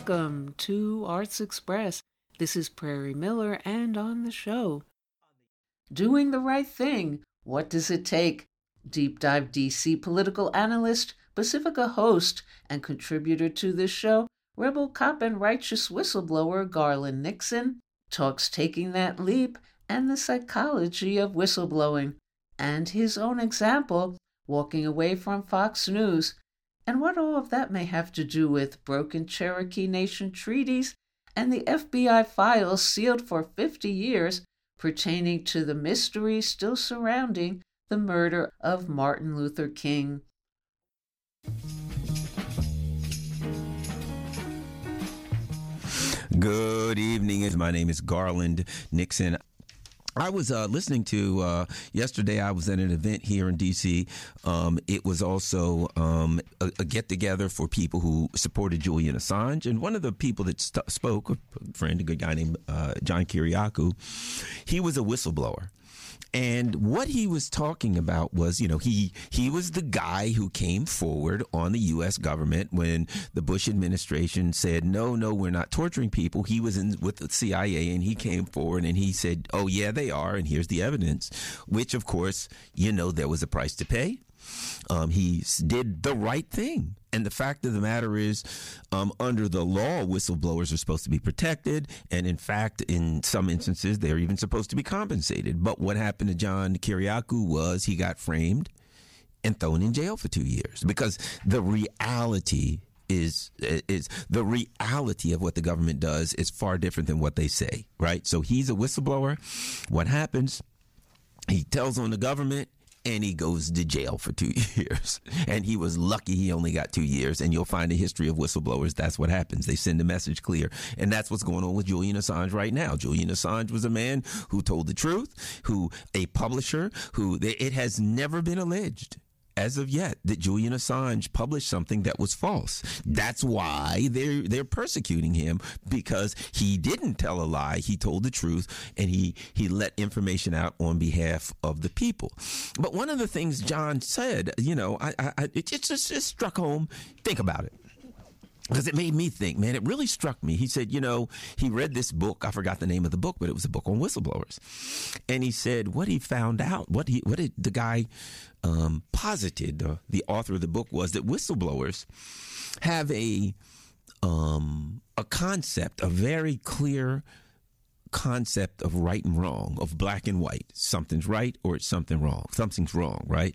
welcome to Arts Express. This is Prairie Miller, and on the show, Doing the Right Thing What Does It Take? Deep Dive DC political analyst, Pacifica host, and contributor to this show, rebel cop and righteous whistleblower Garland Nixon, talks taking that leap and the psychology of whistleblowing, and his own example, walking away from Fox News and what all of that may have to do with broken Cherokee Nation treaties and the FBI files sealed for 50 years pertaining to the mystery still surrounding the murder of Martin Luther King. Good evening. My name is Garland Nixon. I was uh, listening to uh, yesterday. I was at an event here in DC. Um, it was also um, a, a, get together for people who supported Julian Assange, and one of the people that st- spoke, a friend, a good guy named uh, John Kiriakou, he was a whistleblower. And what he was talking about was, you know, he he was the guy who came forward on the U.S. government when the Bush administration said, "No, no, we're not torturing people." He was in with the CIA, and he came forward and he said, "Oh yeah, they are, and here's the evidence." Which, of course, you know, there was a price to pay. Um, he did the right thing. And the fact of the matter is, um, under the law, whistleblowers are supposed to be protected. And in fact, in some instances, they're even supposed to be compensated. But what happened to John Kiriakou was he got framed and thrown in jail for two years because the reality is is the reality of what the government does is far different than what they say, right? So he's a whistleblower. What happens? He tells on the government and he goes to jail for two years. And he was lucky he only got two years. And you'll find a history of whistleblowers. That's what happens. They send a message clear. And that's what's going on with Julian Assange right now. Julian Assange was a man who told the truth, who a publisher, who it has never been alleged as of yet that Julian Assange published something that was false. That's why they're they're persecuting him because he didn't tell a lie. He told the truth and he he let information out on behalf of the people. But one of the things John said, you know, I, I it just, it struck home. Think about it because it made me think, man, it really struck me. He said, you know, he read this book. I forgot the name of the book, but it was a book on whistleblowers. And he said what he found out, what he, what did the guy um, posited, uh, the author of the book was that whistleblowers have a, um, a concept, a very clear concept of right and wrong, of black and white. Something's right or it's something wrong. Something's wrong, right?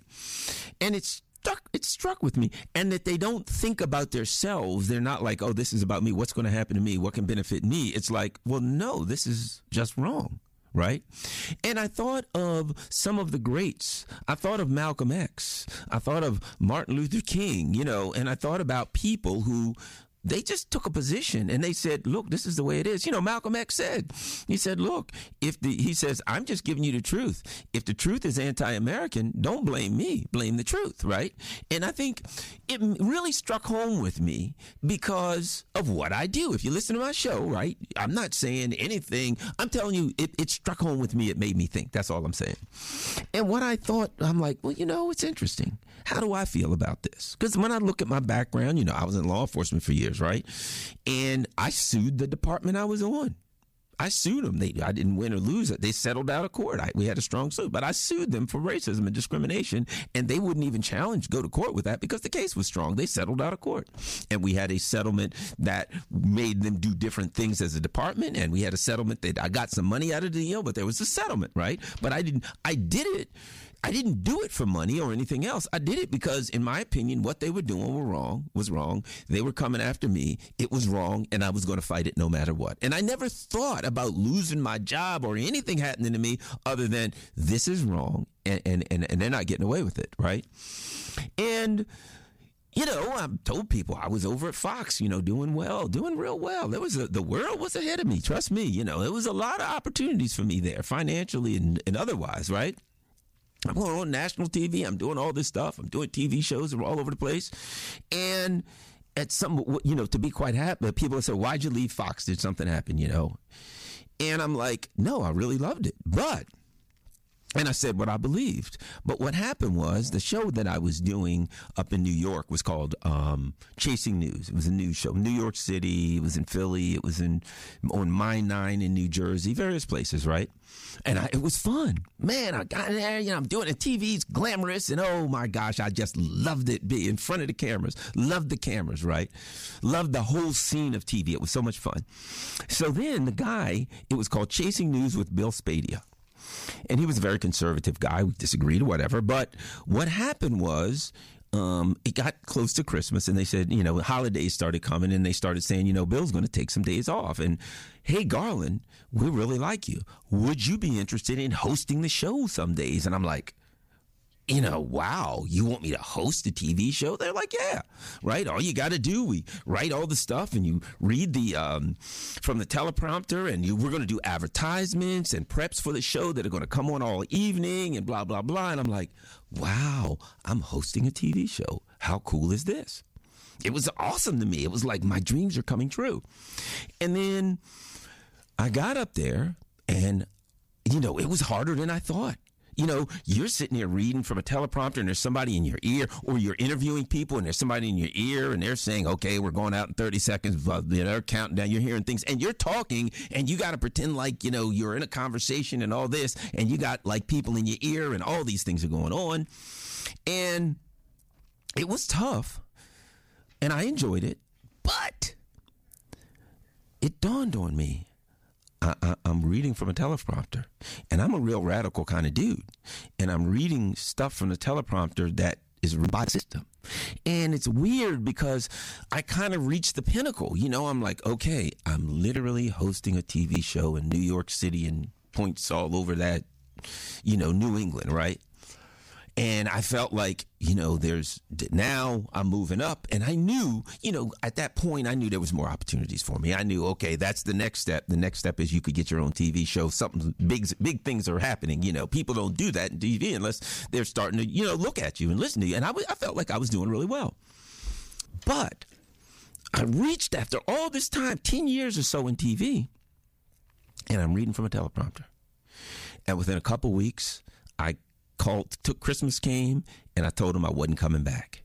And it's stuck it struck with me and that they don't think about themselves they're not like oh this is about me what's going to happen to me what can benefit me it's like well no this is just wrong right? And I thought of some of the greats. I thought of Malcolm X. I thought of Martin Luther King, you know, and I thought about people who they just took a position and they said, look, this is the way it is. You know, Malcolm X said, he said, look, if the, he says, I'm just giving you the truth. If the truth is anti American, don't blame me, blame the truth, right? And I think it really struck home with me because of what I do. If you listen to my show, right, I'm not saying anything. I'm telling you, it, it struck home with me. It made me think. That's all I'm saying. And what I thought, I'm like, well, you know, it's interesting. How do I feel about this? Because when I look at my background, you know, I was in law enforcement for years years, right? And I sued the department I was on. I sued them. They, I didn't win or lose. They settled out of court. I, we had a strong suit, but I sued them for racism and discrimination, and they wouldn't even challenge go to court with that because the case was strong. They settled out of court, and we had a settlement that made them do different things as a department, and we had a settlement that I got some money out of the deal, but there was a settlement, right? But I didn't. I did it I didn't do it for money or anything else. I did it because, in my opinion, what they were doing were wrong, was wrong. They were coming after me. It was wrong, and I was going to fight it no matter what. And I never thought about losing my job or anything happening to me other than this is wrong, and, and, and, and they're not getting away with it, right? And you know, I told people I was over at Fox, you know, doing well, doing real well. There was a, the world was ahead of me. Trust me, you know, there was a lot of opportunities for me there, financially and, and otherwise, right? I'm going on national TV. I'm doing all this stuff. I'm doing TV shows all over the place. And at some, you know, to be quite happy, uh, people say, why'd you leave Fox? Did something happen, you know? And I'm like, no, I really loved it. But and I said what I believed. But what happened was the show that I was doing up in New York was called um, Chasing News. It was a news show. New York City. It was in Philly. It was in on My Nine in New Jersey. Various places, right? And I, it was fun. Man, I got there. You know, I'm doing it. TV's glamorous, and oh my gosh, I just loved it. Be in front of the cameras. Loved the cameras, right? Loved the whole scene of TV. It was so much fun. So then the guy. It was called Chasing News with Bill Spadea and he was a very conservative guy. We disagreed or whatever. But what happened was. Um, it got close to Christmas, and they said, you know, holidays started coming, and they started saying, you know, Bill's going to take some days off. And hey, Garland, we really like you. Would you be interested in hosting the show some days? And I'm like, you know, wow, you want me to host a TV show? They're like, yeah, right. All you got to do, we write all the stuff and you read the um, from the teleprompter, and you we're going to do advertisements and preps for the show that are going to come on all evening and blah blah blah. And I'm like, wow, I'm hosting a TV show. How cool is this? It was awesome to me. It was like my dreams are coming true. And then I got up there, and you know, it was harder than I thought you know, you're sitting here reading from a teleprompter and there's somebody in your ear, or you're interviewing people and there's somebody in your ear and they're saying, okay, we're going out in 30 seconds, they're counting down, you're hearing things and you're talking and you got to pretend like, you know, you're in a conversation and all this and you got like people in your ear and all these things are going on. And it was tough and I enjoyed it, but it dawned on me I, am reading from a teleprompter, and I'm a real radical kind of dude, and I'm reading stuff from the teleprompter that is by system. And it's weird because I kind of reached the pinnacle. You know, I'm like, okay, I'm literally hosting a TV show in New York City and points all over that, you know, New England, right? And I felt like, you know, there's now I'm moving up. And I knew, you know, at that point, I knew there was more opportunities for me. I knew, okay, that's the next step. The next step is you could get your own TV show. Something big, big things are happening. You know, people don't do that in TV unless they're starting to, you know, look at you and listen to you. And I, I felt like I was doing really well. But I reached after all this time, 10 years or so in TV, and I'm reading from a teleprompter. And within a couple weeks, I called, took Christmas came, and I told him I wasn't coming back.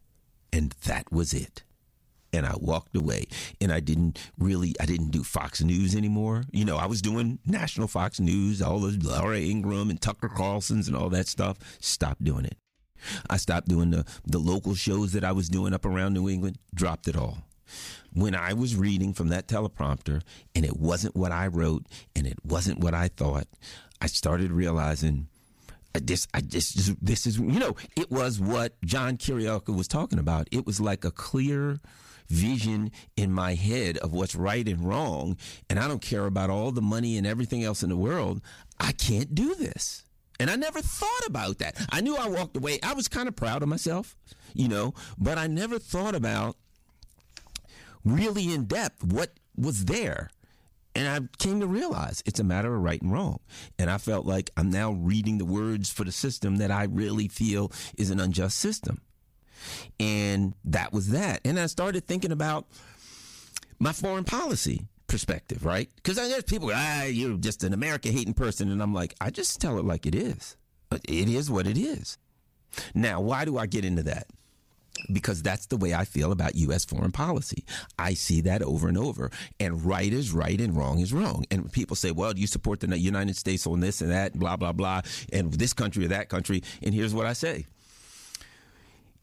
And that was it. And I walked away and I didn't really, I didn't do Fox News anymore. You know, I was doing national Fox News, all the Laura Ingraham and Tucker Carlson's and all that stuff. Stopped doing it. I stopped doing the, the local shows that I was doing up around New England, dropped it all. When I was reading from that teleprompter and it wasn't what I wrote and it wasn't what I thought, I started realizing Just, I just, this is, you know, it was what John Kiriakou was talking about. It was like a clear vision in my head of what's right and wrong. And I don't care about all the money and everything else in the world. I can't do this. And I never thought about that. I knew I walked away. I was kind of proud of myself, you know, but I never thought about really in depth what was there and I came to realize it's a matter of right and wrong. And I felt like I'm now reading the words for the system that I really feel is an unjust system. And that was that. And I started thinking about my foreign policy perspective, right? Because there's people, ah, you're just an America hating person. And I'm like, I just tell it like it is. It is what it is. Now, why do I get into that? Because that's the way I feel about U.S. foreign policy. I see that over and over. And right is right and wrong is wrong. And people say, well, you support the United States on this and that, blah, blah, blah, and this country or that country. And here's what I say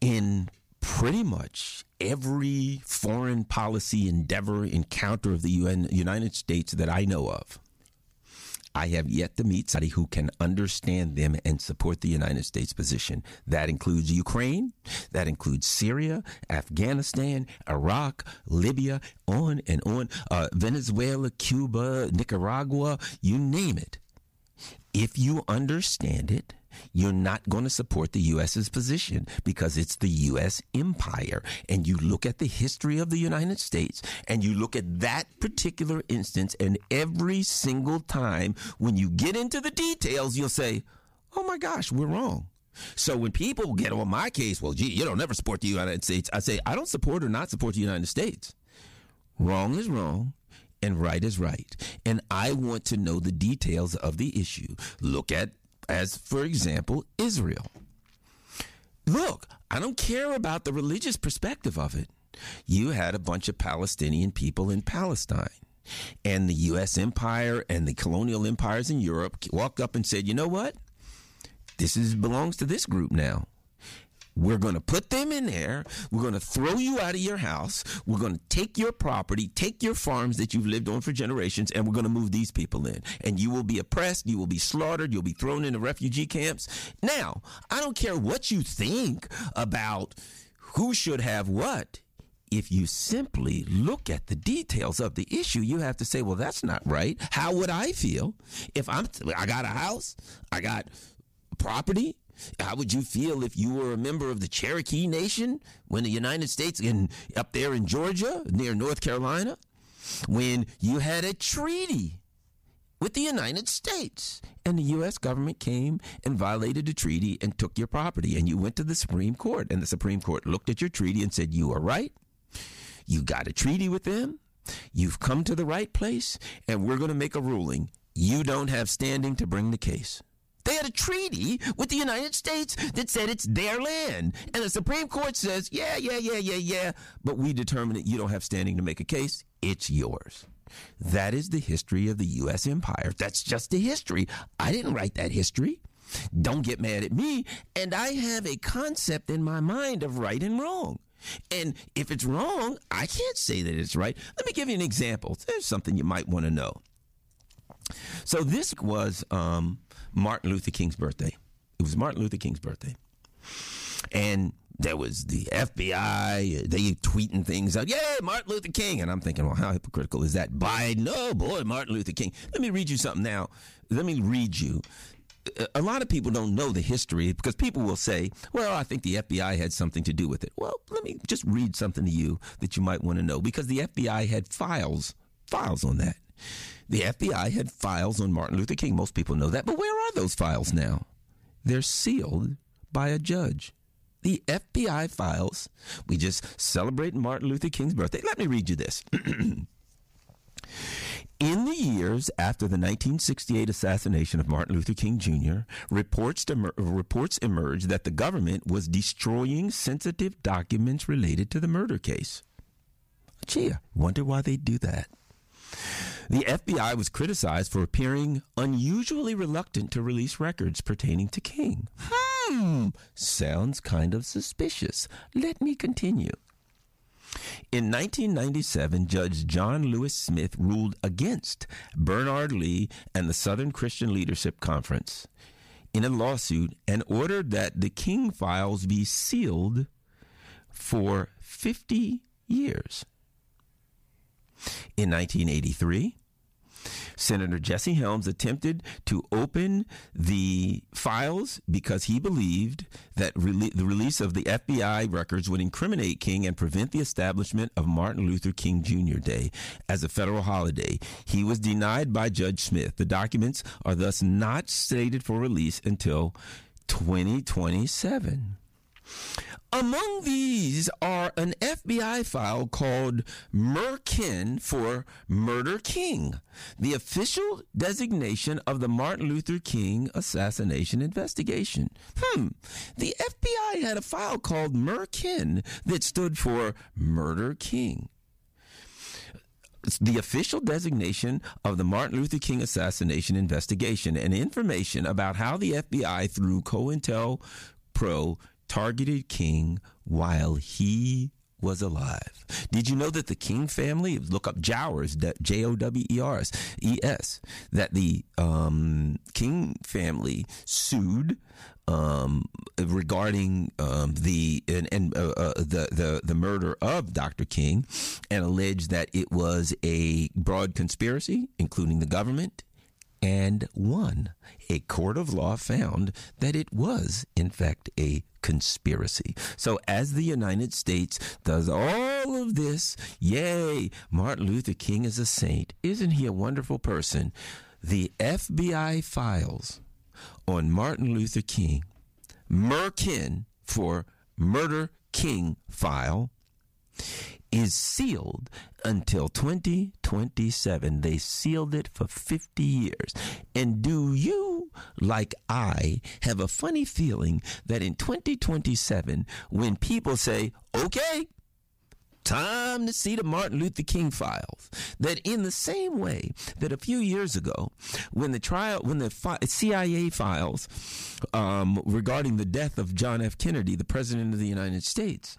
in pretty much every foreign policy endeavor, encounter of the UN, United States that I know of, I have yet to meet somebody who can understand them and support the United States position. That includes Ukraine, that includes Syria, Afghanistan, Iraq, Libya, on and on, uh, Venezuela, Cuba, Nicaragua, you name it. If you understand it, you're not going to support the U.S.'s position because it's the U.S. empire. And you look at the history of the United States and you look at that particular instance, and every single time when you get into the details, you'll say, oh my gosh, we're wrong. So when people get on my case, well, gee, you don't never support the United States, I say, I don't support or not support the United States. Wrong is wrong and right is right. And I want to know the details of the issue. Look at as, for example, Israel. Look, I don't care about the religious perspective of it. You had a bunch of Palestinian people in Palestine. And the U.S. empire and the colonial empires in Europe walked up and said, you know what? This is, belongs to this group now. We're going to put them in there. We're going to throw you out of your house. We're going to take your property, take your farms that you've lived on for generations, and we're going to move these people in. And you will be oppressed. You will be slaughtered. You'll be thrown into refugee camps. Now, I don't care what you think about who should have what. If you simply look at the details of the issue, you have to say, well, that's not right. How would I feel if I'm, I got a house, I got property, how would you feel if you were a member of the Cherokee Nation when the United States, in, up there in Georgia, near North Carolina, when you had a treaty with the United States and the U.S. government came and violated the treaty and took your property and you went to the Supreme Court and the Supreme Court looked at your treaty and said, You are right. You got a treaty with them. You've come to the right place and we're going to make a ruling. You don't have standing to bring the case. They had a treaty with the United States that said it's their land. And the Supreme Court says, yeah, yeah, yeah, yeah, yeah, but we determine that you don't have standing to make a case. It's yours. That is the history of the U.S. empire. That's just the history. I didn't write that history. Don't get mad at me. And I have a concept in my mind of right and wrong. And if it's wrong, I can't say that it's right. Let me give you an example. There's something you might want to know. So this was um, Martin Luther King's birthday. It was Martin Luther King's birthday. And there was the FBI, they tweeting things out, yeah, Martin Luther King. And I'm thinking, well, how hypocritical is that? Biden, oh boy, Martin Luther King. Let me read you something now. Let me read you. A lot of people don't know the history because people will say, well, I think the FBI had something to do with it. Well, let me just read something to you that you might want to know because the FBI had files, files on that. The FBI had files on Martin Luther King. Most people know that. But where are those files now? They're sealed by a judge. The FBI files. We just celebrate Martin Luther King's birthday. Let me read you this. In the years after the 1968 assassination of Martin Luther King Jr., reports, emer- reports emerged that the government was destroying sensitive documents related to the murder case. Gee, I wonder why they do that. The FBI was criticized for appearing unusually reluctant to release records pertaining to King. Hmm, sounds kind of suspicious. Let me continue. In 1997, Judge John Lewis Smith ruled against Bernard Lee and the Southern Christian Leadership Conference in a lawsuit and ordered that the King files be sealed for 50 years. In 1983, Senator Jesse Helms attempted to open the files because he believed that rele- the release of the FBI records would incriminate King and prevent the establishment of Martin Luther King Jr. Day as a federal holiday. He was denied by Judge Smith. The documents are thus not slated for release until 2027. Among these are an FBI file called MURKIN for Murder King, the official designation of the Martin Luther King assassination investigation. Hmm, the FBI had a file called MURKIN that stood for Murder King the official designation of the Martin Luther King assassination investigation and information about how the FBI, through COINTELPRO, targeted King while he was alive. Did you know that the King family, look up Jowers, J O W E R S, E S, that the um, King family sued um, regarding um, the and, and uh, uh, the, the the murder of Dr. King, and alleged that it was a broad conspiracy, including the government, and won. A court of law found that it was, in fact, a conspiracy. So, as the United States does all of this, yay, Martin Luther King is a saint. Isn't he a wonderful person? The FBI files on Martin Luther King, MURKIN for Murder King file, is sealed until 2027. They sealed it for 50 years. And do you like I, have a funny feeling that in 2027, when people say, okay, time to see the Martin Luther King files. That in the same way that a few years ago, when the trial, when the fi- CIA files um, regarding the death of John F. Kennedy, the President of the United States,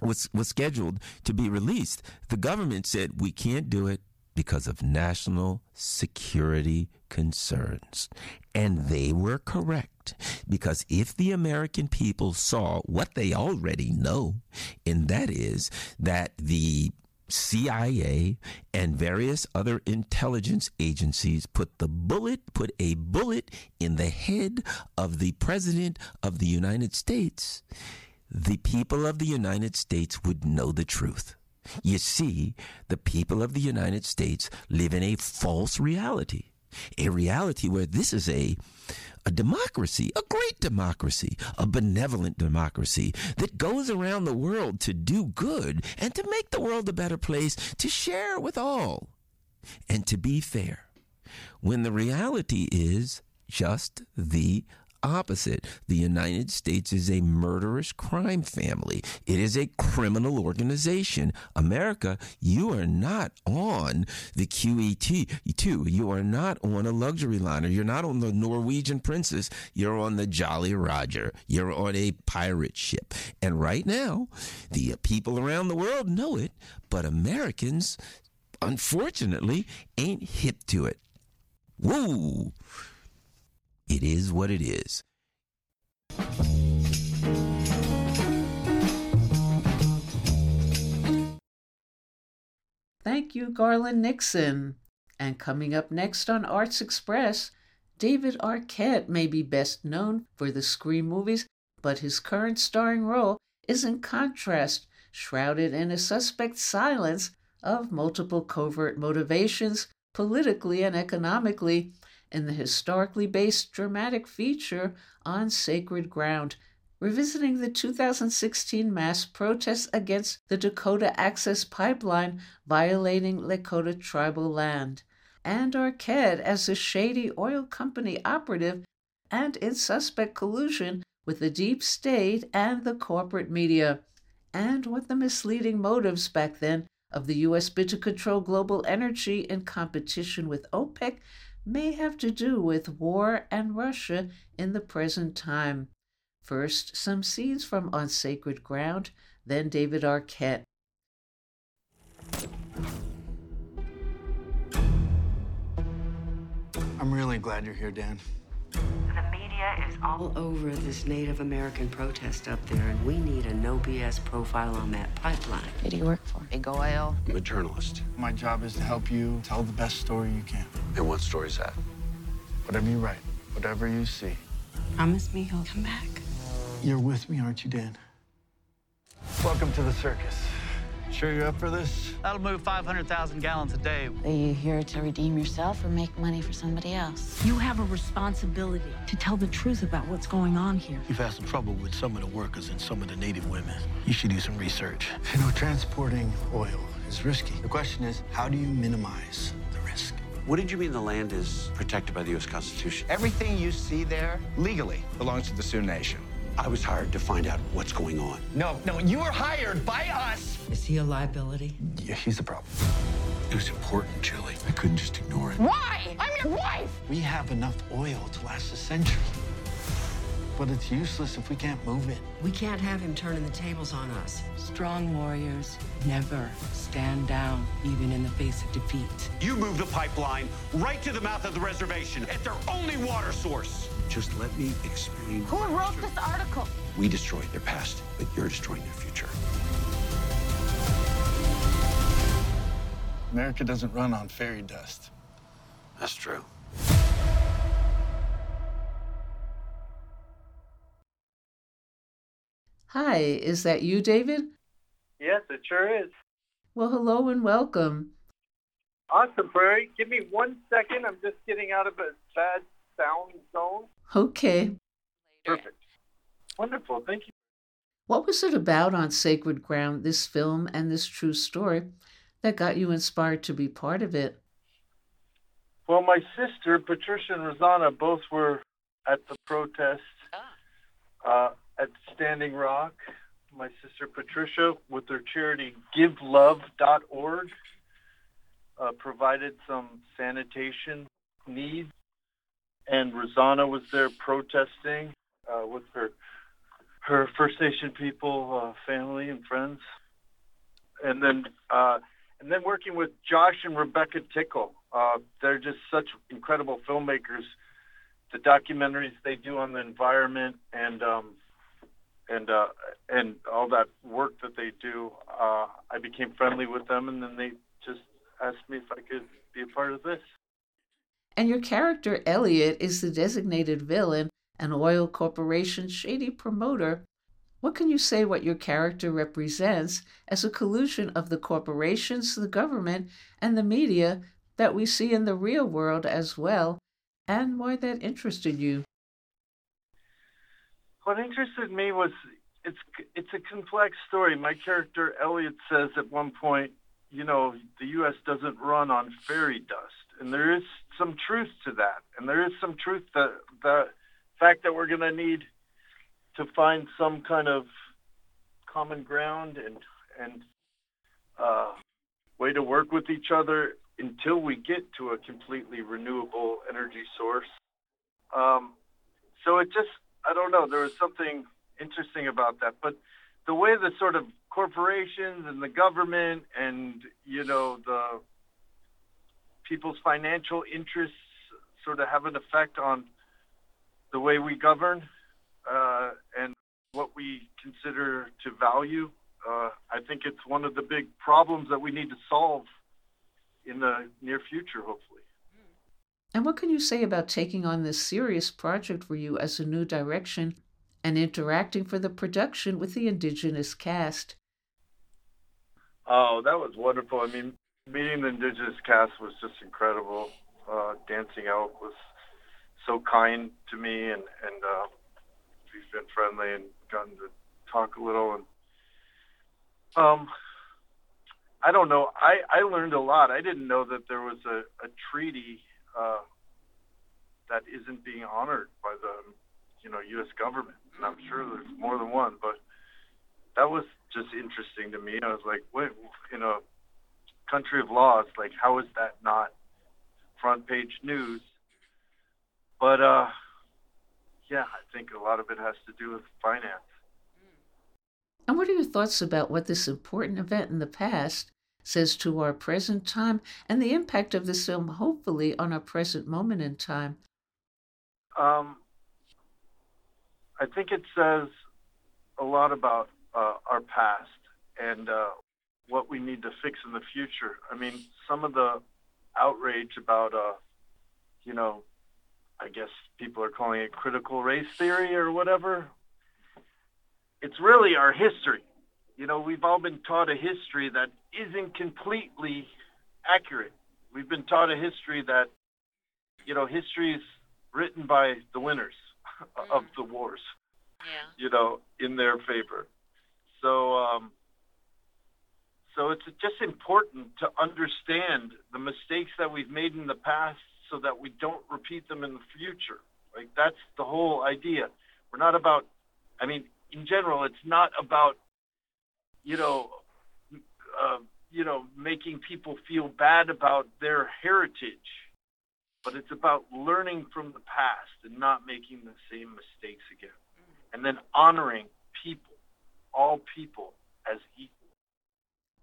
was was scheduled to be released, the government said we can't do it because of national security concerns. And they were correct. Because if the American people saw what they already know, and that is that the CIA and various other intelligence agencies put the bullet, put a bullet in the head of the President of the United States, the people of the United States would know the truth. You see, the people of the United States live in a false reality, a reality where this is a a democracy, a great democracy, a benevolent democracy that goes around the world to do good and to make the world a better place, to share with all, and to be fair. When the reality is just the opposite. The United States is a murderous crime family. It is a criminal organization. America, you are not on the QE2. You are not on a luxury liner. You're not on the Norwegian Princess. You're on the Jolly Roger. You're on a pirate ship. And right now, the people around the world know it, but Americans, unfortunately, ain't hip to it. Woo! It is what it is. Thank you, Garland Nixon. And coming up next on Arts Express, David Arquette may be best known for the Scream movies, but his current starring role is in contrast, shrouded in a suspect silence of multiple covert motivations, politically and economically, in the historically based dramatic feature on sacred ground, revisiting the 2016 mass protests against the Dakota Access Pipeline violating Lakota tribal land, and Arquette as a shady oil company operative and in suspect collusion with the deep state and the corporate media, and what the misleading motives back then of the U.S. bid to control global energy in competition with OPEC may have to do with war and Russia in the present time. First, some scenes from On Sacred Ground, then David Arquette. I'm really glad you're here, Dan. The media is all over this Native American protest up there, and we need a no BS profile on that pipeline. Who do you work for? Big Oil? I'm a journalist. My job is to help you tell the best story you can. And what story's that? Whatever you write, whatever you see. Promise me he'll come back. You're with me, aren't you, Dan? Welcome to the circus. Sure you're up for this? That'll move 500,000 gallons a day. Are you here to redeem yourself or make money for somebody else? You have a responsibility to tell the truth about what's going on here. You've had some trouble with some of the workers and some of the native women. You should do some research. You know, transporting oil is risky. The question is, how do you minimize the risk? What did you mean the land is protected by the U.S. Constitution? Everything you see there legally belongs to the Sioux Nation. I was hired to find out what's going on. No, no, you were hired by us. Is he a liability? Yeah, he's the problem. It was important, Julie. I couldn't just ignore it. Why? I'm your wife! We have enough oil to last a century. But it's useless if we can't move it. We can't have him turning the tables on us. Strong warriors never stand down, even in the face of defeat. You move the pipeline right to the mouth of the reservation at their only water source. Just let me explain. Who wrote this article? We destroyed their past, but you're destroying their future. America doesn't run on fairy dust. That's true. Hi, is that you, David? Yes, it sure is. Well, hello and welcome. Awesome, Prairie. Give me one second. I'm just getting out of a bad sound zone. Okay. Perfect. Wonderful. Thank you. What was it about on Sacred Ground, this film and this true story, that got you inspired to be part of it? Well, my sister, Patricia and Rosanna, both were at the protest uh, at Standing Rock. My sister, Patricia, with their charity GiveLove.org, uh, provided some sanitation needs. And Rosanna was there protesting uh, with her her First Nation people, uh, family, and friends. And then uh, and then working with Josh and Rebecca Tickell. Uh, they're just such incredible filmmakers. The documentaries they do on the environment and um, and uh, and all that work that they do, uh, I became friendly with them, and then they just asked me if I could be a part of this. And your character Elliot is the designated villain, an oil corporation shady promoter. What can you say what your character represents as a collusion of the corporations, the government, and the media that we see in the real world as well, and why that interested you? What interested me was it's it's a complex story. My character Elliot says at one point, you know, the U.S. doesn't run on fairy dust, and there is some truth to that, and there is some truth to the fact that we're going to need to find some kind of common ground and and uh, way to work with each other until we get to a completely renewable energy source. Um, so it just I don't know. There was something interesting about that, but the way the sort of corporations and the government and you know the people's financial interests sort of have an effect on the way we govern uh, and what we consider to value. Uh, I think it's one of the big problems that we need to solve in the near future, hopefully. And what can you say about taking on this serious project for you as a new direction and interacting for the production with the indigenous cast? Oh, that was wonderful. I mean, meeting the indigenous cast was just incredible. Uh, Dancing Elk was so kind to me, and and uh, we've been friendly and gotten to talk a little. And um, I don't know. I I learned a lot. I didn't know that there was a a treaty uh, that isn't being honored by the you know U.S. government, and I'm sure there's more than one. But that was just interesting to me. I was like, wait, you a country of laws, like how is that not front page news? But uh, yeah, I think a lot of it has to do with finance. And what are your thoughts about what this important event in the past says to our present time and the impact of this film, hopefully, on our present moment in time? Um, I think it says a lot about uh, our past and uh, what we need to fix in the future. I mean, some of the outrage about, uh, you know, I guess people are calling it critical race theory or whatever. It's really our history. You know, we've all been taught a history that isn't completely accurate. We've been taught a history that, you know, history is written by the winners mm. of the wars. Yeah. You know, in their favor. So, um, so it's just important to understand the mistakes that we've made in the past so that we don't repeat them in the future. Like that's the whole idea. We're not about. I mean, in general, it's not about you know, uh, you know, making people feel bad about their heritage, but it's about learning from the past and not making the same mistakes again, and then honoring people, all people, as equal.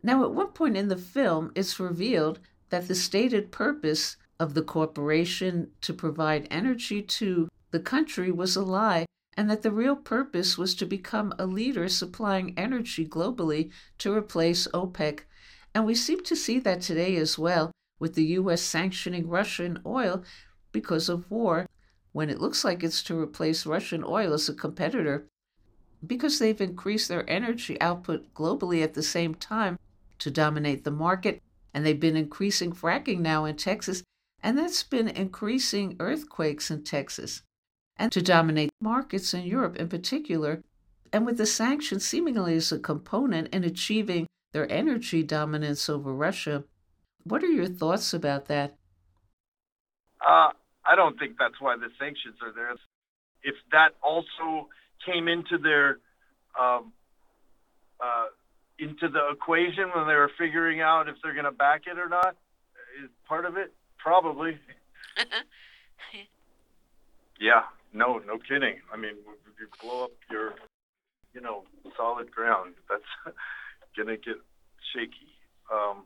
Now, at one point in the film, it's revealed that the stated purpose of the corporation to provide energy to the country was a lie, and that the real purpose was to become a leader supplying energy globally to replace OPEC. And we seem to see that today as well, with the U.S. sanctioning Russian oil because of war, when it looks like it's to replace Russian oil as a competitor. Because they've increased their energy output globally at the same time to dominate the market, and they've been increasing fracking now in Texas and that's been increasing earthquakes in Texas and to dominate markets in Europe in particular. And with the sanctions seemingly as a component in achieving their energy dominance over Russia, what are your thoughts about that? Uh, I don't think that's why the sanctions are there. If that also came into their um, uh, into the equation when they were figuring out if they're going to back it or not, is part of it probably. yeah, no, no kidding. I mean, if you blow up your, you know, solid ground, that's gonna get shaky. Um,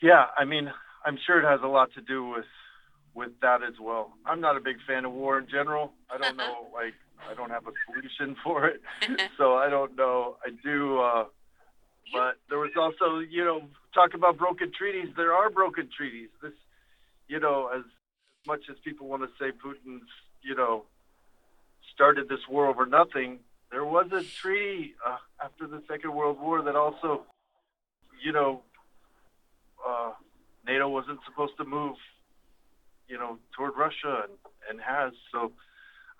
yeah, I mean, I'm sure it has a lot to do with with that as well. I'm not a big fan of war in general. I don't know, like, I don't have a solution for it, so I don't know. I do, uh, but there was also, you know, talk about broken treaties. There are broken treaties. This, you know, as much as people want to say Putin's, you know, started this war over nothing, there was a treaty uh, after the Second World War that also, you know, uh, NATO wasn't supposed to move, you know, toward Russia and, and has. So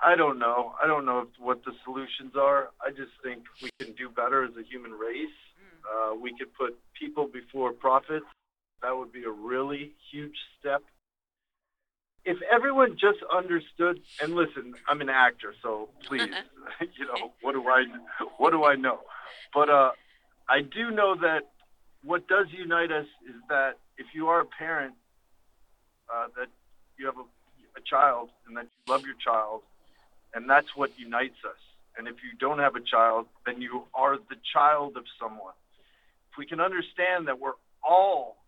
I don't know. I don't know what the solutions are. I just think we can do better as a human race. Uh, we could put people before profits. That would be a really huge step. If everyone just understood, and listen, I'm an actor, so please, you know, what do I, what do I know? But uh, I do know that what does unite us is that if you are a parent, uh, that you have a, a child and that you love your child, and that's what unites us. And if you don't have a child, then you are the child of someone. If we can understand that we're all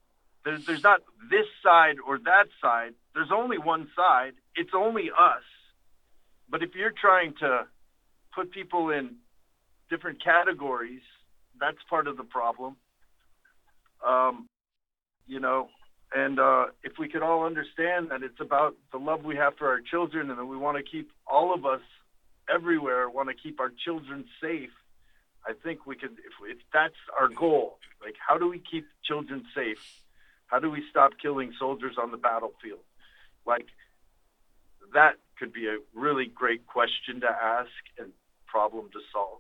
there's, there's not this side or that side. There's only one side. It's only us. But if you're trying to put people in different categories, that's part of the problem. Um, you know, and uh, if we could all understand that it's about the love we have for our children and that we want to keep all of us everywhere want to keep our children safe, I think we can, if, if that's our goal, like how do we keep children safe? How do we stop killing soldiers on the battlefield? Like, that could be a really great question to ask and problem to solve.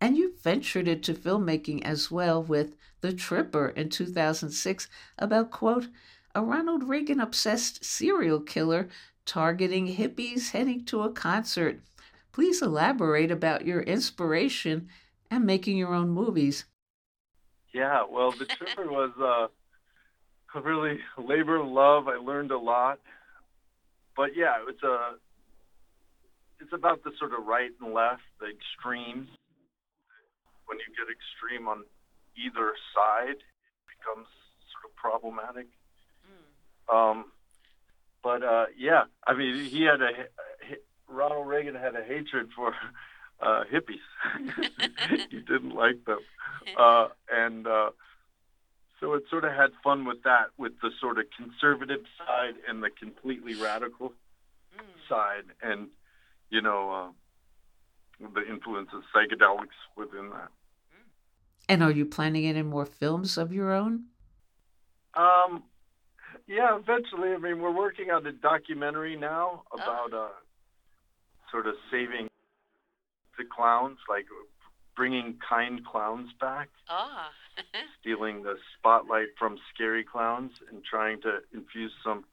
And you ventured into filmmaking as well with The Tripper in 2006 about, quote, a Ronald Reagan obsessed serial killer targeting hippies heading to a concert. Please elaborate about your inspiration and making your own movies. Yeah, well, The Tripper was uh, really labor of love. I learned a lot, but yeah, it's a it's about the sort of right and left, the extremes. When you get extreme on either side, it becomes sort of problematic. Mm. Um, but uh, yeah, I mean, he had a Ronald Reagan had a hatred for uh, hippies. he didn't like them, uh, and uh, so it sort of had fun with that, with the sort of conservative side and the completely radical mm. side, and you know uh, the influence of psychedelics within that. And are you planning any more films of your own? Um, yeah, eventually. I mean, we're working on a documentary now about oh. Sort of saving the clowns, like bringing kind clowns back. Ah. stealing the spotlight from scary clowns and trying to infuse some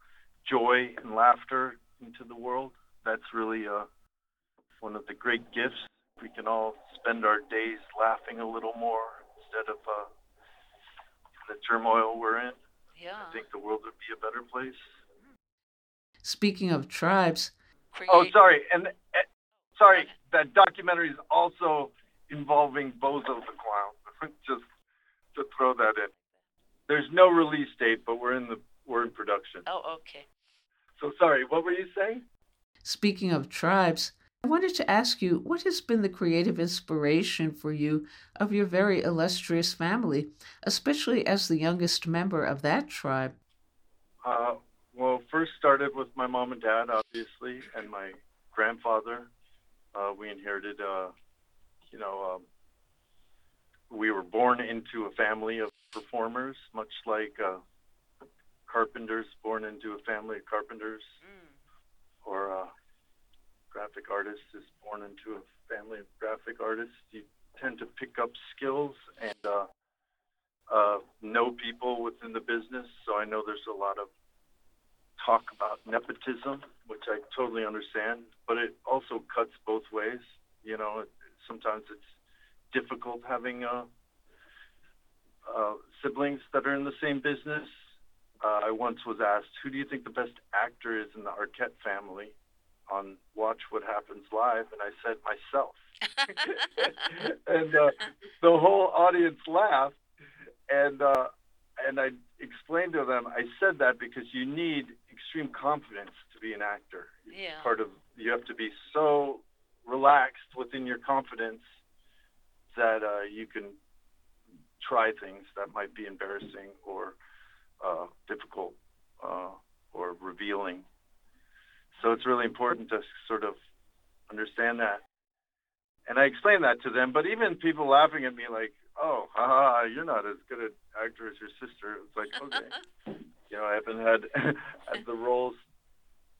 joy and laughter into the world. That's really uh, one of the great gifts. We can all spend our days laughing a little more instead of uh, the turmoil we're in. Yeah. I think the world would be a better place. Speaking of tribes. Create... Oh, sorry. And uh, sorry, that documentary is also involving Bozo the Clown. Just to throw that in. There's no release date, but we're in the we're in production. Oh, okay. So sorry, what were you saying? Speaking of tribes, I wanted to ask you what has been the creative inspiration for you of your very illustrious family, especially as the youngest member of that tribe? Uh, well, first started with my mom and dad, obviously, and my grandfather. Uh, we inherited, uh, you know, um, we were born into a family of performers, much like uh, carpenters born into a family of carpenters, mm. or a graphic artist is born into a family of graphic artists. You tend to pick up skills and uh, uh, know people within the business. So I know there's a lot of talk about nepotism, which I totally understand, but it also cuts both ways. You know, it, sometimes it's difficult having uh, uh, siblings that are in the same business. Uh, I once was asked, "Who do you think the best actor is in the Arquette family?" On Watch What Happens Live, and I said myself, and uh, the whole audience laughed, and uh, and I explained to them, I said that because you need extreme confidence to be an actor. Yeah. Part of you have to be so relaxed within your confidence that uh, you can try things that might be embarrassing or uh, difficult uh, or revealing. So it's really important to sort of understand that. And I explained that to them, but even people laughing at me like, oh, haha, you're not as good an actor as your sister. It's like, okay. You know, I haven't had, had the roles,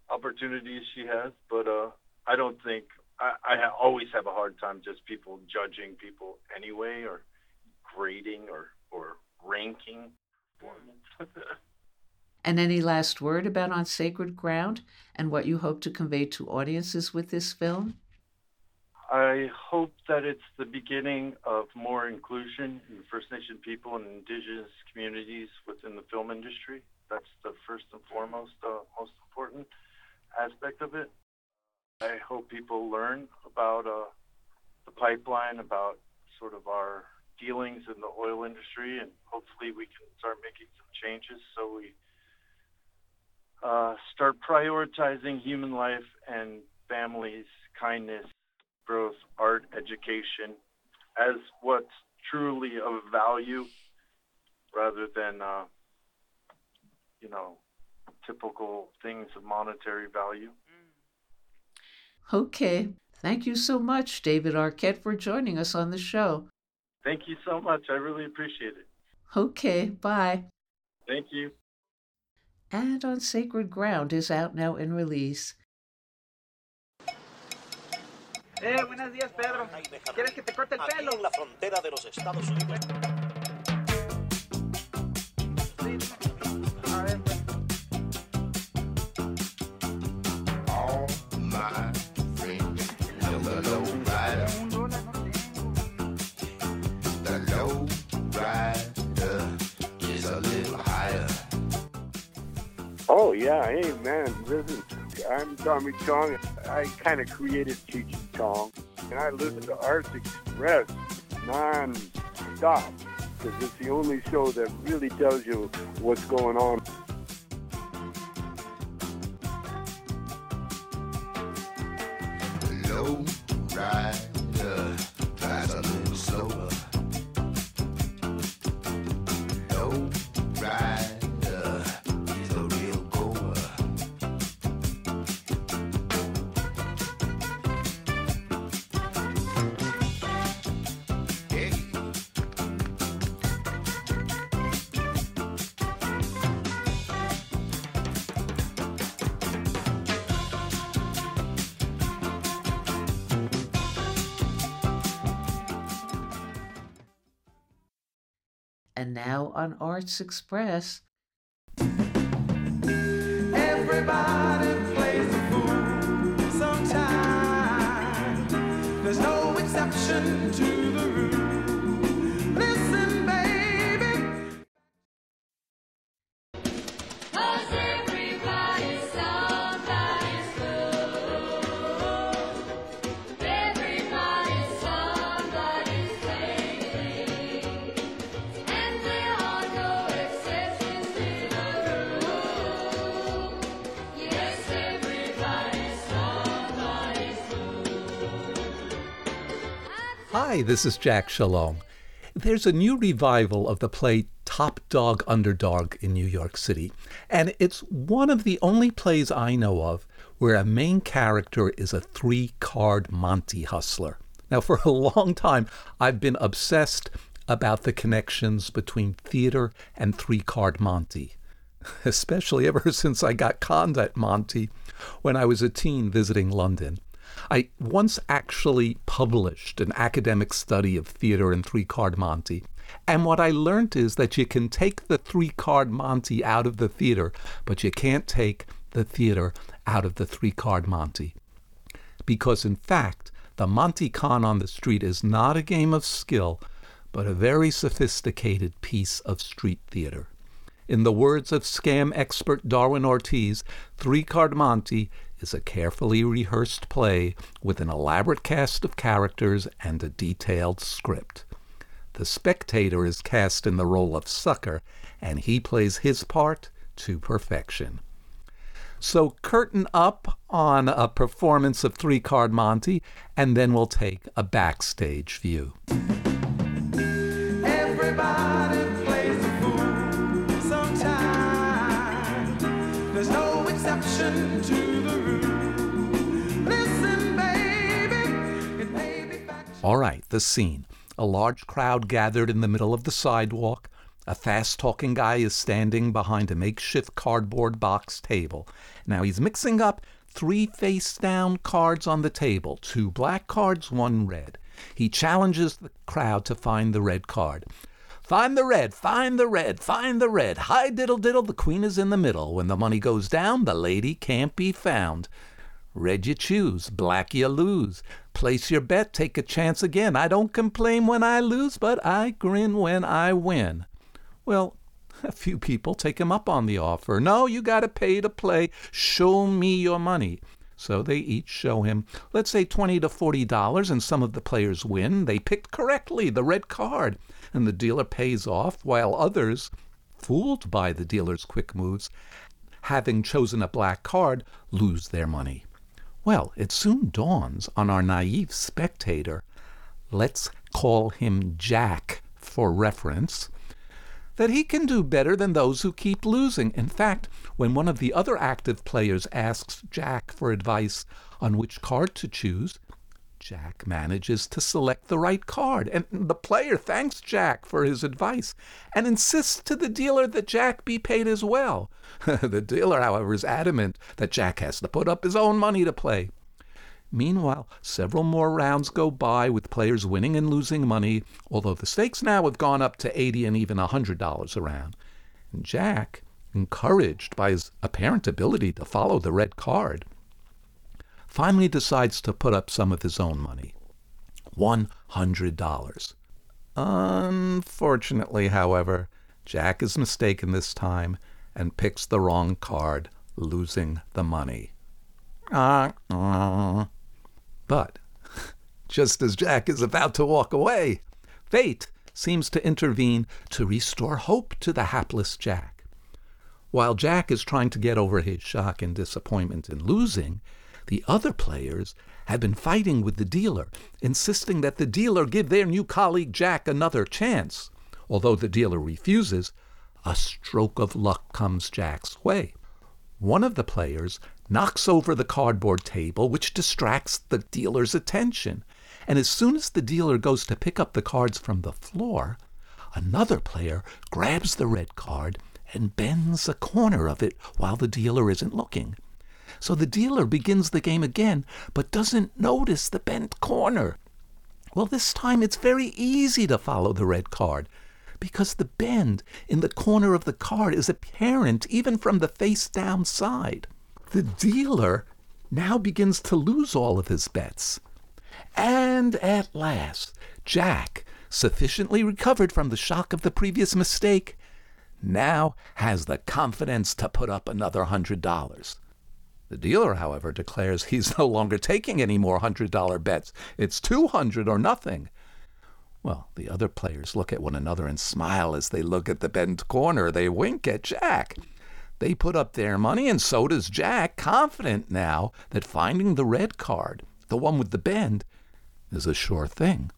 opportunities she has, but uh, I don't think, I, I ha- always have a hard time just people judging people anyway or grading or, or ranking and any last word about On Sacred Ground and what you hope to convey to audiences with this film? I hope that it's the beginning of more inclusion in First Nation people and Indigenous communities within the film industry. That's the first and foremost, uh, most important aspect of it. I hope people learn about uh, the pipeline, about sort of our dealings in the oil industry, and hopefully we can start making some changes so we uh, start prioritizing human life and families, kindness, growth, art, education as what's truly of value rather than, uh, you know, typical things of monetary value. Okay. Thank you so much, David Arquette, for joining us on the show. Thank you so much. I really appreciate it. Okay, bye. Thank you. And On Sacred Ground is out now in release. Eh, buenos días, Pedro. ¿Quieres que te corte el pelo? Aquí en la frontera de los Estados Unidos. Yeah, hey man, listen, I'm Tommy Chong. I kind of created Cheech and Chong, and I listen to Arts Express non-stop because it's the only show that really tells you what's going on. On Arts Express. Hi, this is Jack Shalom. There's a new revival of the play Top Dog Underdog in New York City, and it's one of the only plays I know of where a main character is a three card Monte hustler. Now, for a long time, I've been obsessed about the connections between theater and three card Monte, especially ever since I got conned at Monte when I was a teen visiting London. I once actually published an academic study of theater and three card Monte. And what I learned is that you can take the three card Monte out of the theater, but you can't take the theater out of the three card Monte. Because in fact, the Monte Con on the street is not a game of skill, but a very sophisticated piece of street theater. In the words of scam expert Darwin Ortiz, Three Card Monte is a carefully rehearsed play with an elaborate cast of characters and a detailed script. The spectator is cast in the role of sucker, and he plays his part to perfection. So curtain up on a performance of Three Card Monte, and then we'll take a backstage view. All right, the scene. A large crowd gathered in the middle of the sidewalk. A fast talking guy is standing behind a makeshift cardboard box table. Now he's mixing up three face down cards on the table two black cards, one red. He challenges the crowd to find the red card. Find the red, find the red, find the red. Hi diddle diddle, the queen is in the middle. When the money goes down, the lady can't be found. Red you choose, black you lose. Place your bet, take a chance again. I don't complain when I lose, but I grin when I win. Well, a few people take him up on the offer. No, you got to pay to play. Show me your money. So they each show him, let's say twenty to forty dollars, and some of the players win. They picked correctly the red card, and the dealer pays off, while others, fooled by the dealer's quick moves, having chosen a black card, lose their money. Well, it soon dawns on our naive spectator, let's call him Jack for reference, that he can do better than those who keep losing. In fact, when one of the other active players asks Jack for advice on which card to choose, Jack manages to select the right card, and the player thanks Jack for his advice and insists to the dealer that Jack be paid as well. the dealer, however, is adamant that Jack has to put up his own money to play. Meanwhile, several more rounds go by with players winning and losing money, although the stakes now have gone up to 80 and even a $100 a round. And Jack, encouraged by his apparent ability to follow the red card, finally decides to put up some of his own money $100. Unfortunately, however, Jack is mistaken this time and picks the wrong card, losing the money. Ah, ah. But just as Jack is about to walk away, fate seems to intervene to restore hope to the hapless Jack. While Jack is trying to get over his shock and disappointment in losing, the other players have been fighting with the dealer, insisting that the dealer give their new colleague Jack another chance. Although the dealer refuses, a stroke of luck comes Jack's way. One of the players knocks over the cardboard table, which distracts the dealer's attention. And as soon as the dealer goes to pick up the cards from the floor, another player grabs the red card and bends a corner of it while the dealer isn't looking. So the dealer begins the game again, but doesn't notice the bent corner. Well, this time it's very easy to follow the red card because the bend in the corner of the card is apparent even from the face down side. The dealer now begins to lose all of his bets. And at last, Jack, sufficiently recovered from the shock of the previous mistake, now has the confidence to put up another hundred dollars. The dealer, however, declares he's no longer taking any more hundred dollar bets. It's two hundred or nothing. Well, the other players look at one another and smile as they look at the bent corner. They wink at Jack. They put up their money, and so does Jack, confident now that finding the red card, the one with the bend, is a sure thing.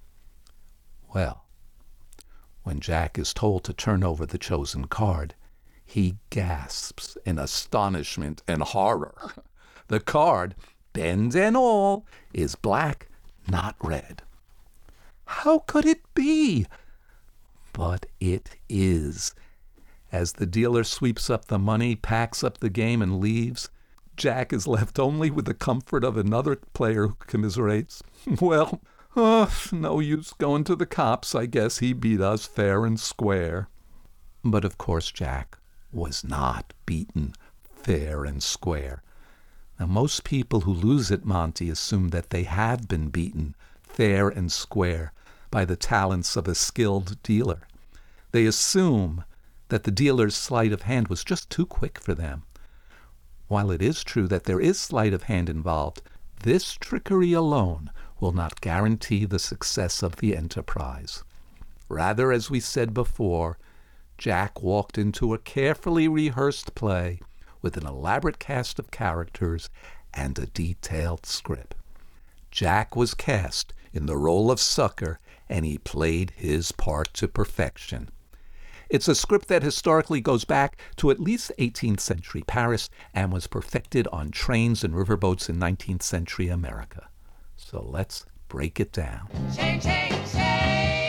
Well, when Jack is told to turn over the chosen card, he gasps in astonishment and horror. The card, bends and all, is black, not red. How could it be? But it is. As the dealer sweeps up the money, packs up the game, and leaves, Jack is left only with the comfort of another player who commiserates. Well, uh, no use going to the cops. I guess he beat us fair and square. But of course, Jack was not beaten fair and square. Now, most people who lose at Monte assume that they have been beaten fair and square by the talents of a skilled dealer. They assume that the dealer's sleight of hand was just too quick for them. While it is true that there is sleight of hand involved, this trickery alone will not guarantee the success of the enterprise. Rather, as we said before, Jack walked into a carefully rehearsed play with an elaborate cast of characters and a detailed script. Jack was cast in the role of Sucker, and he played his part to perfection. It's a script that historically goes back to at least 18th century Paris and was perfected on trains and riverboats in 19th century America. So let's break it down. Shake, shake,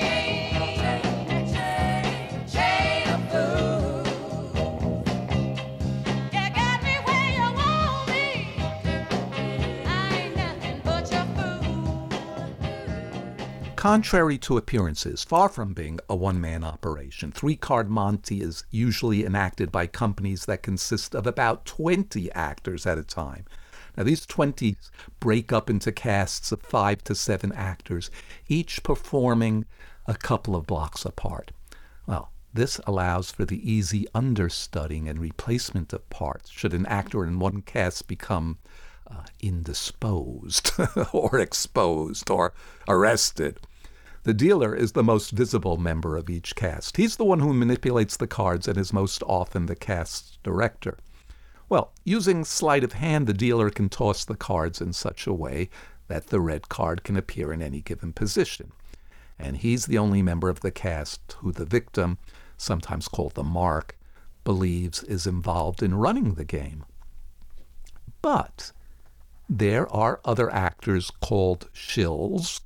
Contrary to appearances, far from being a one man operation, Three Card Monte is usually enacted by companies that consist of about 20 actors at a time. Now, these 20 break up into casts of five to seven actors, each performing a couple of blocks apart. Well, this allows for the easy understudying and replacement of parts should an actor in one cast become uh, indisposed or exposed or arrested. The dealer is the most visible member of each cast. He's the one who manipulates the cards and is most often the cast's director. Well, using sleight of hand, the dealer can toss the cards in such a way that the red card can appear in any given position. And he's the only member of the cast who the victim, sometimes called the mark, believes is involved in running the game. But there are other actors called shills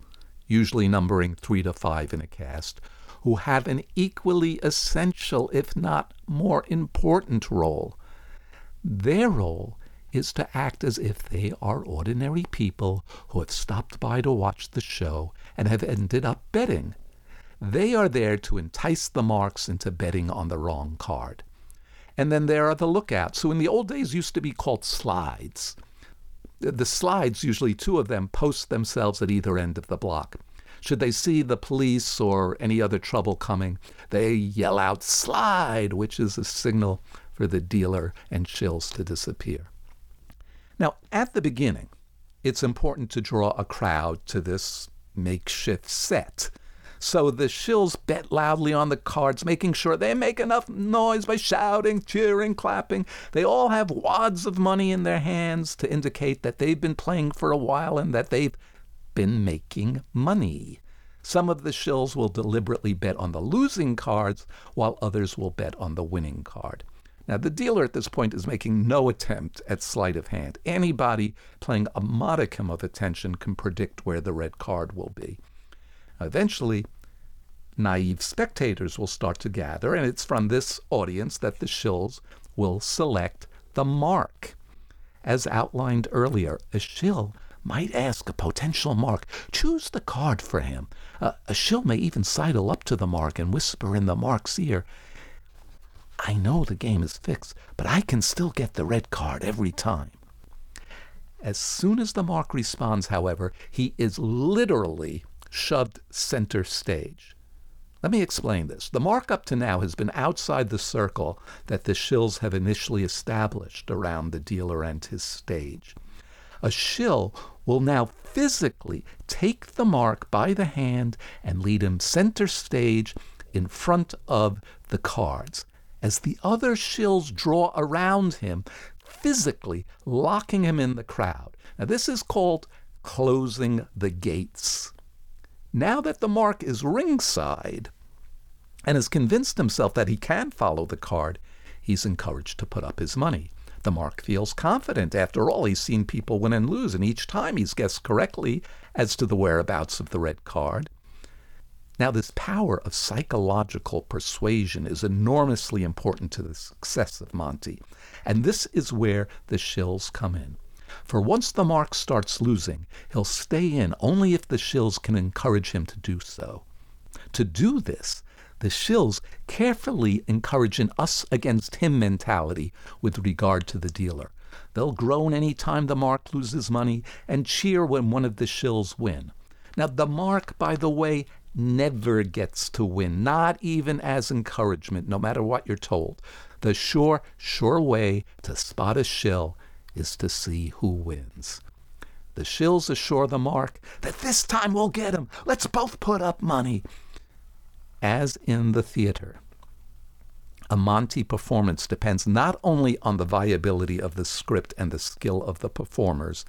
usually numbering three to five in a cast, who have an equally essential, if not more important, role. Their role is to act as if they are ordinary people who have stopped by to watch the show and have ended up betting. They are there to entice the marks into betting on the wrong card. And then there are the lookouts, who in the old days used to be called slides the slides, usually two of them, post themselves at either end of the block. Should they see the police or any other trouble coming, they yell out slide, which is a signal for the dealer and shills to disappear. Now, at the beginning, it's important to draw a crowd to this makeshift set. So the shills bet loudly on the cards, making sure they make enough noise by shouting, cheering, clapping. They all have wads of money in their hands to indicate that they've been playing for a while and that they've been making money. Some of the shills will deliberately bet on the losing cards, while others will bet on the winning card. Now, the dealer at this point is making no attempt at sleight of hand. Anybody playing a modicum of attention can predict where the red card will be. Eventually, naive spectators will start to gather, and it's from this audience that the shills will select the mark. As outlined earlier, a shill might ask a potential mark, choose the card for him. Uh, a shill may even sidle up to the mark and whisper in the mark's ear, I know the game is fixed, but I can still get the red card every time. As soon as the mark responds, however, he is literally shoved center stage. Let me explain this. The mark up to now has been outside the circle that the shills have initially established around the dealer and his stage. A shill will now physically take the mark by the hand and lead him center stage in front of the cards as the other shills draw around him, physically locking him in the crowd. Now, this is called closing the gates. Now that the mark is ringside and has convinced himself that he can follow the card, he's encouraged to put up his money. The mark feels confident. After all, he's seen people win and lose, and each time he's guessed correctly as to the whereabouts of the red card. Now, this power of psychological persuasion is enormously important to the success of Monte, and this is where the shills come in. For once the mark starts losing, he'll stay in only if the shills can encourage him to do so. To do this, the shills carefully encourage an us against him mentality with regard to the dealer. They'll groan any time the mark loses money and cheer when one of the shills win. Now, the mark, by the way, never gets to win, not even as encouragement, no matter what you're told. The sure, sure way to spot a shill is to see who wins. The shills assure the mark that this time we'll get him. Let's both put up money. As in the theater, a Monte performance depends not only on the viability of the script and the skill of the performers,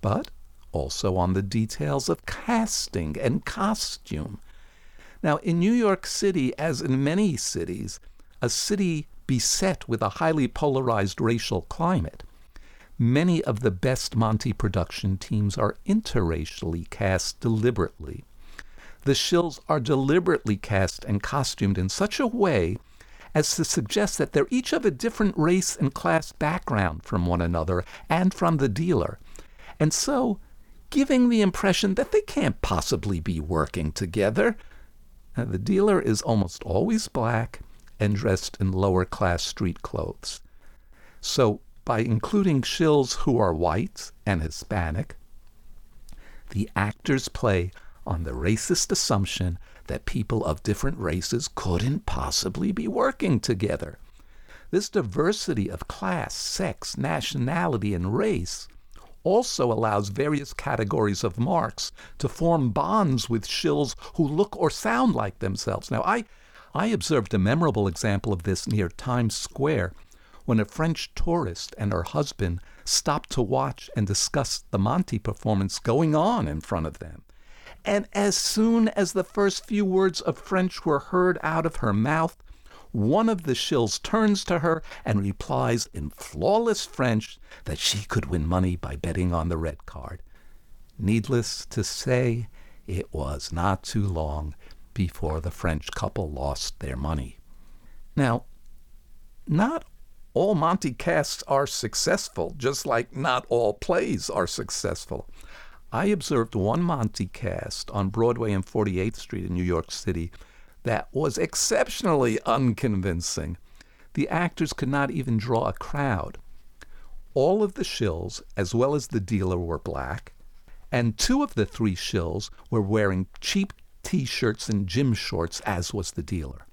but also on the details of casting and costume. Now, in New York City, as in many cities, a city beset with a highly polarized racial climate, many of the best Monte production teams are interracially cast deliberately. The shills are deliberately cast and costumed in such a way as to suggest that they're each of a different race and class background from one another and from the dealer, and so giving the impression that they can't possibly be working together. Now, the dealer is almost always black and dressed in lower class street clothes. So, by including shills who are white and Hispanic, the actors play on the racist assumption that people of different races couldn't possibly be working together. This diversity of class, sex, nationality, and race also allows various categories of marks to form bonds with shills who look or sound like themselves. Now, I, I observed a memorable example of this near Times Square when a French tourist and her husband stopped to watch and discuss the Monte performance going on in front of them. And as soon as the first few words of French were heard out of her mouth, one of the shills turns to her and replies in flawless French that she could win money by betting on the red card. Needless to say, it was not too long before the French couple lost their money. Now, not all Monte casts are successful, just like not all plays are successful. I observed one Monte cast on Broadway and 48th Street in New York City that was exceptionally unconvincing. The actors could not even draw a crowd. All of the shills, as well as the dealer, were black, and two of the three shills were wearing cheap t shirts and gym shorts, as was the dealer.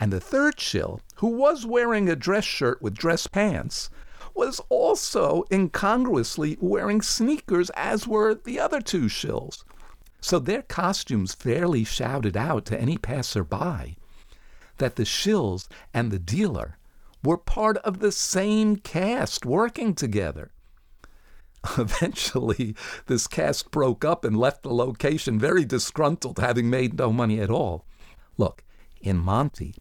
And the third shill, who was wearing a dress shirt with dress pants, was also incongruously wearing sneakers, as were the other two shills. So their costumes fairly shouted out to any passerby that the shills and the dealer were part of the same cast working together. Eventually, this cast broke up and left the location very disgruntled, having made no money at all. Look, in Monte,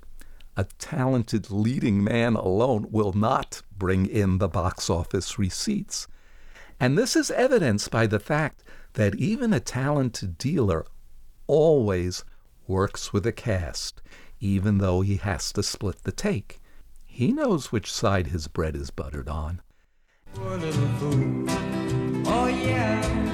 a talented leading man alone will not bring in the box office receipts. And this is evidenced by the fact that even a talented dealer always works with a cast, even though he has to split the take. He knows which side his bread is buttered on. Oh, yeah.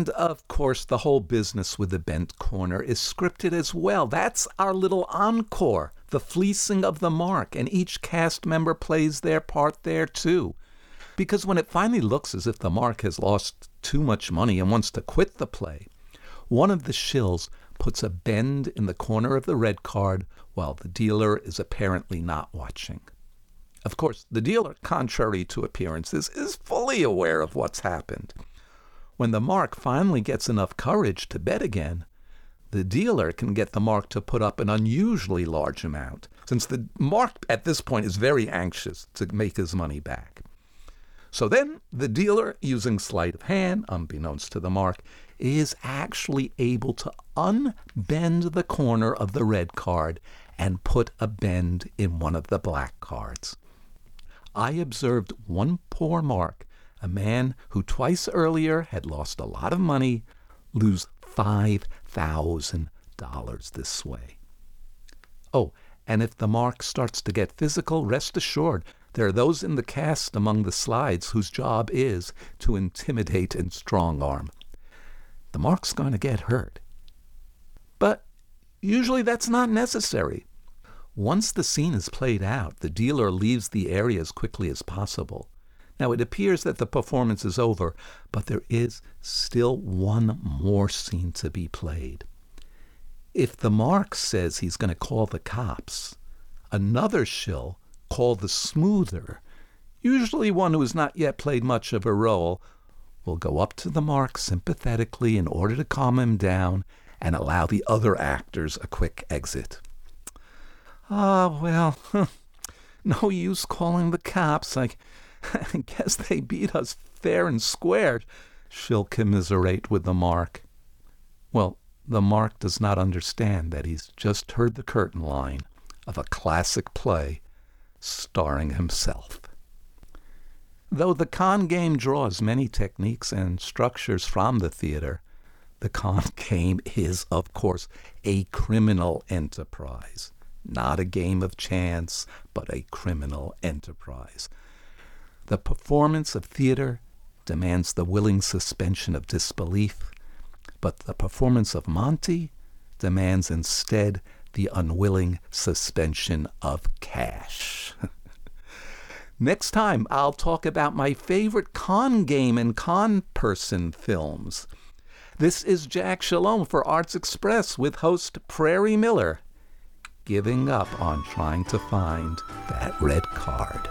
And of course, the whole business with the bent corner is scripted as well. That's our little encore, the fleecing of the mark, and each cast member plays their part there too. Because when it finally looks as if the mark has lost too much money and wants to quit the play, one of the shills puts a bend in the corner of the red card while the dealer is apparently not watching. Of course, the dealer, contrary to appearances, is fully aware of what's happened. When the mark finally gets enough courage to bet again, the dealer can get the mark to put up an unusually large amount, since the mark at this point is very anxious to make his money back. So then the dealer, using sleight of hand, unbeknownst to the mark, is actually able to unbend the corner of the red card and put a bend in one of the black cards. I observed one poor mark, a man who twice earlier had lost a lot of money, lose $5,000 this way. Oh, And if the mark starts to get physical, rest assured there are those in the cast among the slides whose job is to intimidate and strong arm. The mark's going to get hurt. But usually that's not necessary. Once the scene is played out, the dealer leaves the area as quickly as possible. Now, it appears that the performance is over, but there is still one more scene to be played. If the mark says he's going to call the cops, another shill called the smoother, usually one who has not yet played much of a role, will go up to the mark sympathetically in order to calm him down and allow the other actors a quick exit. Ah, well, no use calling the cops. I, I guess they beat us fair and square. She'll commiserate with the mark. Well, the mark does not understand that he's just heard the curtain line of a classic play starring himself. Though the con game draws many techniques and structures from the theater, the con game is, of course, a criminal enterprise. Not a game of chance, but a criminal enterprise. The performance of theater demands the willing suspension of disbelief, but the performance of Monte demands instead the unwilling suspension of cash. Next time, I'll talk about my favorite con game and con person films. This is Jack Shalom for Arts Express with host Prairie Miller, giving up on trying to find that red card.